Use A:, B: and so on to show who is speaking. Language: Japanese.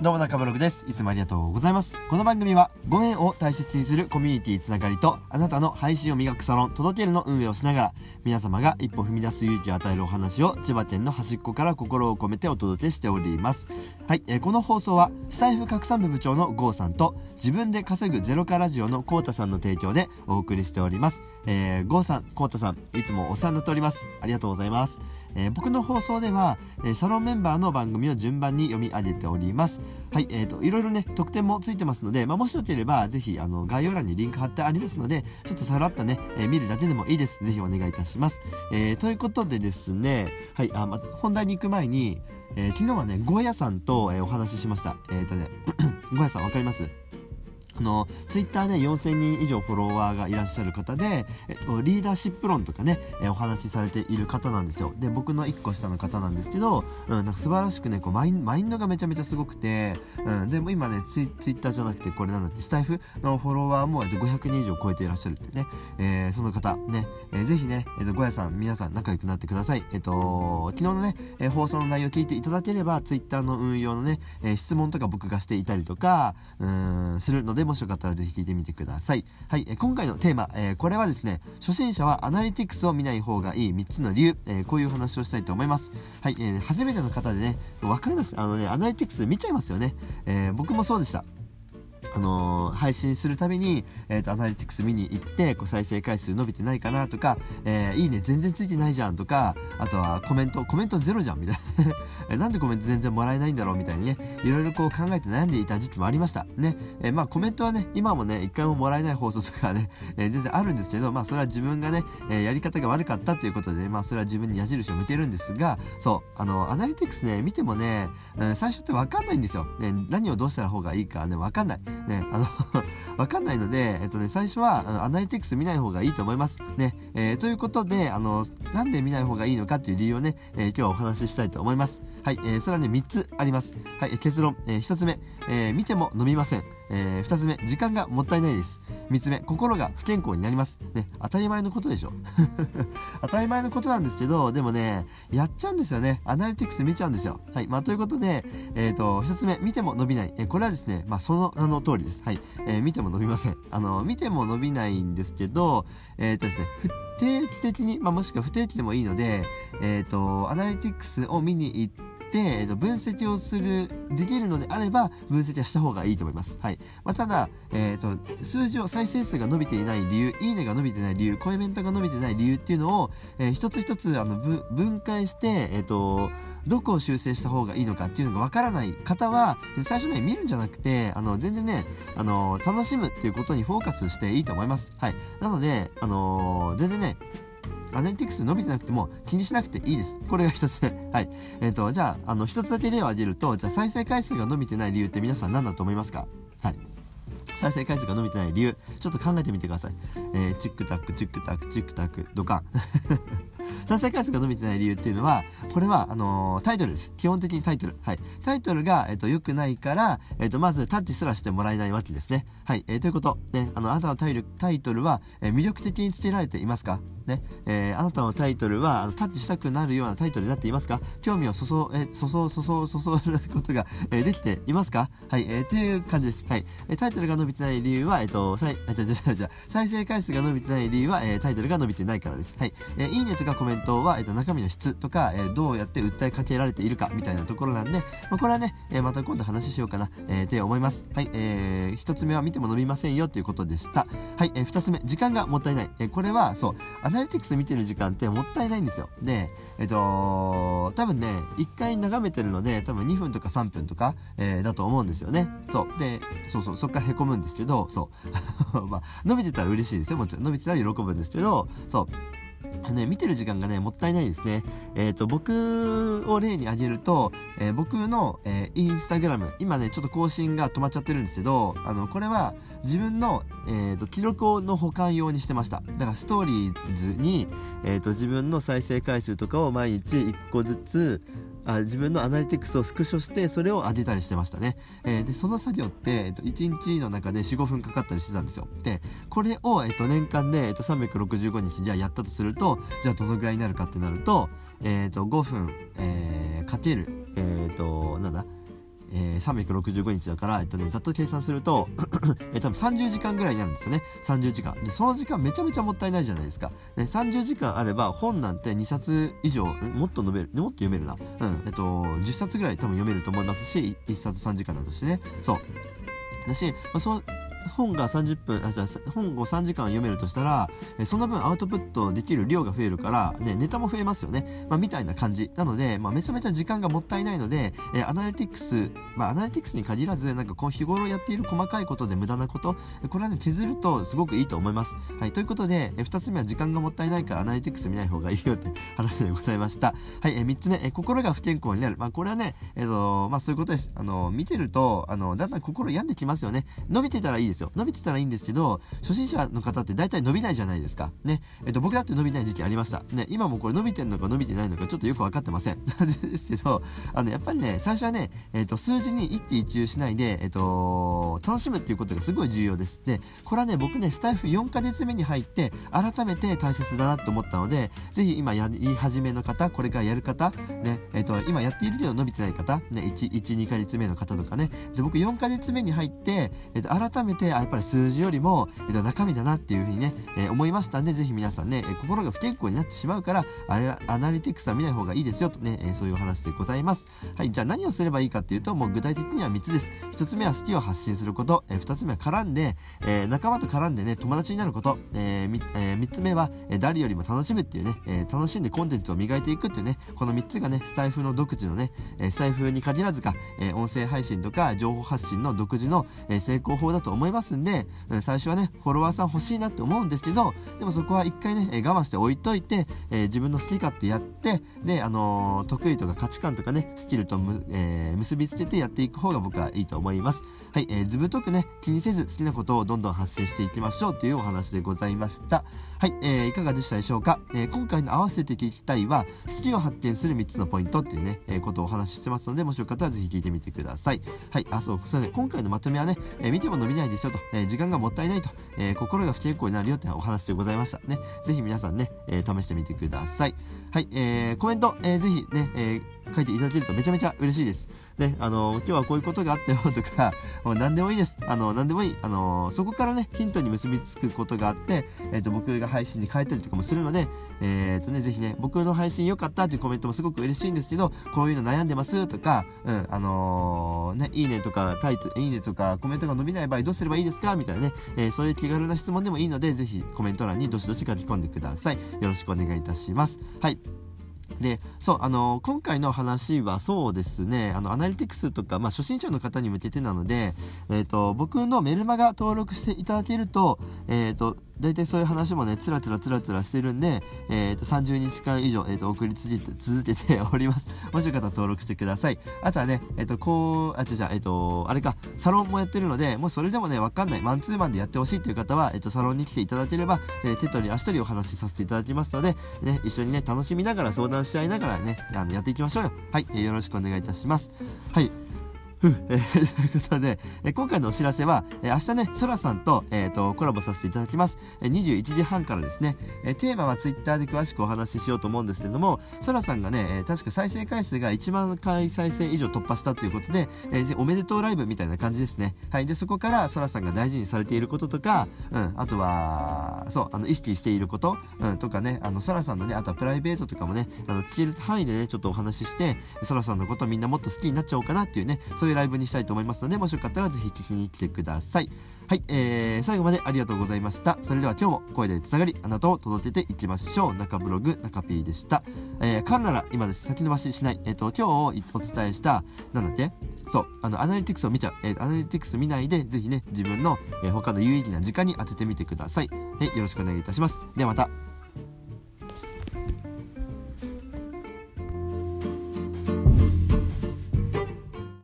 A: どうも中村です。いつもありがとうございます。この番組はご縁を大切にするコミュニティつながりとあなたの配信を磨くサロン届けるの運営をしながら皆様が一歩踏み出す勇気を与えるお話を千葉県の端っこから心を込めてお届けしております。はい、えー、この放送はスタイフ拡散部部長の郷さんと自分で稼ぐゼロカラジオのコウタさんの提供でお送りしております。えー、郷さん、コウタさんいつもお世話になっております。ありがとうございます。えー、僕の放送では、えー、サロンメンバーの番組を順番に読み上げております。はいえーと、いろいろね特典もついてますので、まあ、もしよければぜひあの概要欄にリンク貼ってありますのでちょっとさらっとね、えー、見るだけでもいいです。ぜひお願いいたします、え、ということでですねはいあ、ま、本題に行く前に、え、昨日はねゴーヤさんと、え、お話ししました。えっ、とね ゴーヤさんわかります？あのツイッターで4000人以上フォロワーがいらっしゃる方で、えっと、リーダーシップ論とかね、えお話しされている方なんですよ。で僕の1個下の方なんですけど、うん、なんか素晴らしくねこうマインマインドがめちゃめちゃすごくて、うん、でも今ねツイツイッターじゃなくてこれなんだってスタイフのフォロワーも、えっと、500人以上超えていらっしゃるってね、えー、その方ね、えー、ぜひね、えっと、ゴヤさん皆さん仲良くなってください。えっと昨日のね、えー、放送の内容を聞いていただければツイッターの運用のね、え質問とか僕がしていたりとかうんするのでもしよかったらぜひ聞いてみてください。はい、え今回のテーマ、えー、これはですね、初心者はアナリティクスを見ない方がいい3つの理由、えー、こういう話をしたいと思います。はい、えー、初めての方でね、わかります。あのね、アナリティクス見ちゃいますよね。え僕もそうでした。あのー、配信するたびに、えーと、アナリティクス見に行ってこう再生回数伸びてないかなとか、えー、いいね全然ついてないじゃんとかあとはコメントコメントゼロじゃんみたいな。なんでコメント全然もらえないんだろうみたいにねいろいろこう考えて悩んでいた時期もありました。ね、えー、まあコメントはね今もね一回ももらえない放送とかね、え全然あるんですけどまあそれは自分がね、えやり方が悪かったっていうことで、ね、まあそれは自分に矢印を向けるんですがそうあのアナリティクスね見てもね、うん、最初って分かんないんですよ、ね、何をどうしたら方がいいかね分かんない。ねあの わかんないので、えっとね、最初はアナリティクス見ない方がいいと思います。ね。えー、ということで、あの、なんで見ない方がいいのかっていう理由をね、えー、今日はお話ししたいと思います。はい、えー、それはね、3つあります。はい、結論、えー、1つ目、えー、見ても飲みません。えー、2つ目、時間がもったいないです。3つ目、心が不健康になります。ね、当たり前のことでしょ。当たり前のことなんですけど、でもね、やっちゃうんですよね。アナリティクス見ちゃうんですよ。はい、まあ、ということで、え、ー、と、1つ目、見ても伸びない。え、これはですね、まあ、その名の通りです。はい、えー、見ても伸びません。あの、見ても伸びないんですけど、えっ、ー、とですね、定期的に、まあ、もしくは不定期でもいいので、えっ、と、アナリティクスを見に行って、えー、と分析をするできるのであれば分析はした方がいいと思います、はい。まあ、ただ、えーと、数字を再生数が伸びていない理由いいねが伸びてない理由コメントが伸びてない理由っていうのを、えー、一つ一つあの分解して、えーと、どこを修正した方がいいのかっていうのがわからない方は最初ね見るんじゃなくてあの全然ねあの楽しむっていうことにフォーカスしていいと思います。はい、なので、あの全然ねアナリティクス伸びてなくても気にしなくていいです。これが一つ目。はい。えっ、ー、と、じゃあ、あの、一つだけ例を挙げると、じゃあ再生回数が伸びてない理由って皆さん何だと思いますか？はい。再生回数が伸びてない理由、ちょっと考えてみてください。えー、チックタック、チックタック、チックタック、ドカン。再生回数が伸びてない理由っていうのは、これは、あのー、タイトルです。基本的にタイトル。はい。タイトルが、え、ー、と、良くないから、え、ー、と、まずタッチすらしてもらえないわけですね。はい。えー、ということ。ね、あの、あなたのタイタイトルは、え魅力的につけられていますか？ね、えあなたのタイトルは、あのタッチしたくなるようなタイトルになっていますか？興味をそそ、え、そそ、そそ、そそることが、えできていますか？はい。えー、という感じです。はい。えタイトルが伸びてない理由は、えっ、と、さい、あ、じゃじゃじゃ再生回数が伸びてない理由は、えタイトルが伸びてないからです。はい。えいいねとかコメントは、えっ、と、中身の質とか、えー、どうやって訴えかけられているかみたいなところなんで、まあ、これはね、えー、また今度話ししようかな、えー、って思います。はい、えー、1つ目は見ても伸びませんよということでした。はい、えー、2つ目、時間がもったいない。えー、これは、そう、アナリティクス見てる時間ってもったいないんですよ。で、えっ、ー、と多分ね、1回眺めてるので、多分2分とか3分とか、えー、だと思うんですよね。そう。で、そうそう、そっからへこむんですけど、そう。まあ、伸びてたら嬉しいですよ。もちろん、伸びてたら喜ぶんですけど、そう。ね、見てる時間がね、もったいないですね。え、ー、と、僕を例に挙げると、えー、僕の、えー、インスタグラム、今ね、ちょっと更新が止まっちゃってるんですけど、あの、これは自分の、えーと、記録の保管用にしてました。だからストーリーズに、えーと、自分の再生回数とかを毎日1個ずつ、あ自分のアナリティクスをスクショしてそれを当てたりしてましたね、えー、でその作業って、えー、と1日の中で45分かかったりしてたんですよ。でこれを、えー、と年間で、えー、と365日じゃあやったとするとじゃあどのぐらいになるかってなると,、えー、と5分、えー、かけるえっ、ー、となんだ？えー、365日だから、えっとね、ざっと計算すると え多分30時間ぐらいになるんですよね。30時間でその時間めちゃめちゃもったいないじゃないですか、ね、30時間あれば本なんて2冊以上もっと述べる。もっと読めるな。うん。えっと10冊ぐらい多分読めると思いますし1冊3時間だとしてね。そう。だし、まあ、そう本が30分あじゃ本を3時間読めるとしたら、えその分アウトプットできる量が増えるから、ね、ネタも増えますよね、まあ、みたいな感じ。なので、まあ、めちゃめちゃ時間がもったいないので、えアナリティクス、まあ、アナリティクスに限らずなんかこう日頃やっている細かいことで無駄なことこれはね削るとすごくいいと思います、はい、ということで、え2つ目は時間がもったいないからアナリティクス見ない方がいいよって話でございました。はい、え3つ目、え心が不健康になる、まあ、これはね、えーとまあ、そういうことです。あの見てるとあのだんだん心病んできますよね。伸びてたらいいですよ。伸びてたらいいんですけど初心者の方って大体伸びないじゃないですか。ね。えっと僕だって伸びない時期ありました。ね今もこれ伸びてるのか伸びてないのかちょっとよく分かってません。ですけどあのやっぱりね最初はね、えっと、数字に一喜一憂しないで、えっと、楽しむっていうことがすごい重要ですでこれはね僕ねスタイフ4ヶ月目に入って改めて大切だなと思ったのでぜひ今やり始めの方これからやる方ねえっと今やっているけど伸びてない方ね12ヶ月目の方とかねで僕4ヶ月目に入って、えっと、改めてやっぱり数字よりも、えっと、中身だなっていうふうにね、えー、思いましたんで、ぜひ皆さんね、え、心が不健康になってしまうから、あれアナリティクスは見ない方がいいですよとね、えー、そういうお話でございます。はい、じゃあ何をすればいいかっていうと、もう具体的には3つです。1つ目は好きを発信すること、え、2つ目は絡んで、え、仲間と絡んでね、友達になること、え 3, え、3つ目は、え、誰よりも楽しむっていうね、え、楽しんでコンテンツを磨いていくっていうね、この3つがね、スタイフの独自のね、えー、スタイフに限らずか、え、音声配信とか情報発信の独自の、え、成功法だと思いますんで、うん、最初はね、フォロワーさん欲しいなって思うんですけどでもそこは一回ね、え我慢して置いといて、え、自分の好き勝手やってで、あの、得意とか価値観とかねスキルとむ、え、結びつけてやっていく方が僕はいいと思います。はい、えー、ずぶとくね気にせず好きなことをどんどん発信していきましょうというお話でございました。はい、えー、いかがでしたでしょうか、えー、今回の合わせて聞きたいは好きを発見する3つのポイントっていうね、えー、ことをお話ししてますのでもしよかったらぜひ聞いてみてください。はいあそうそれで今回のまとめはね、え見ても伸びないですよと、え時間がもったいないと、え心が不健康になるよってお話でございました。ねぜひ皆さんね、え試してみてください。はい、えーコメント、えー、ぜひね、え書いていただけるとめちゃめちゃ嬉しいです。ね、あの今日はこういうことがあったよとか、もう何でもいいです。あの何でもいい。あのそこからね、ヒントに結びつくことがあって、えっ、ー、と、僕が配信に変えたりとかもするので、えっ、ー、とね、ぜひね、僕の配信良かったっていうコメントもすごく嬉しいんですけど、こういうの悩んでますとか、うん、あの、ね、いいねとか、タイト、いいねとか、コメントが伸びない場合どうすればいいですか？みたいなね、えそういう気軽な質問でもいいので、ぜひコメント欄にどしどし書き込んでください。よろしくお願いいたします。はい。でそうあの今回の話はそうですねあのアナリティクスとか、まあ、初心者の方に向けてなので、えーと、僕のメルマガ登録していただけると,、えーと大体そういう話もねつらつらつらつらしてるんで、えー、と30日間以上、えー、と送り続けて続けております。もしよかったら登録してください。あとはねえっ、ー、とこうあ違う違うえっ、ー、とあれかサロンもやってるのでもうそれでもねわかんない。マンツーマンでやってほしいっていう方は、え、ー、とサロンに来ていただければ、え手取り足取りお話しさせていただきますので、ね、一緒にね楽しみながら相談し合いながらねあのやっていきましょうよ。はい、えよろしくお願いいたします。はい。ということで、えー、今回のお知らせは、えー、明日ね、そらさんと,、えーと、コラボさせていただきます。えー、21時半からですね、えー、テーマは Twitter で詳しくお話ししようと思うんですけれども、そらさんがね、えー、確か再生回数が1万回再生以上突破したということで、えー、おめでとうライブみたいな感じですね。はい。で、そこからそらさんが大事にされていることとか、うん、あとは、そう、あの、意識していること、うん、とかね、あの、そらさんのね、あとはプライベートとかもね、あの、聞ける範囲でね、ちょっとお話しして、そらさんのことをみんなもっと好きになっちゃおうかなっていうね、そういうライブにしたいと思います。ので、もしよかったらぜひ聞きに来てください。はい、えー、最後までありがとうございました。それでは今日も声でつながり、あなたを届けていきましょう。中ブログ、中 P でした。えー、かんなら今です。先延ばししない。えっ、ー、と、今日お伝えした、なんだってそう、あの、アナリティクスを見ちゃう。えー、アナリティクス見ないで、ぜひね、自分の、えー、他の有意義な時間に当ててみてください。はい、よろしくお願いいたします。ではまた。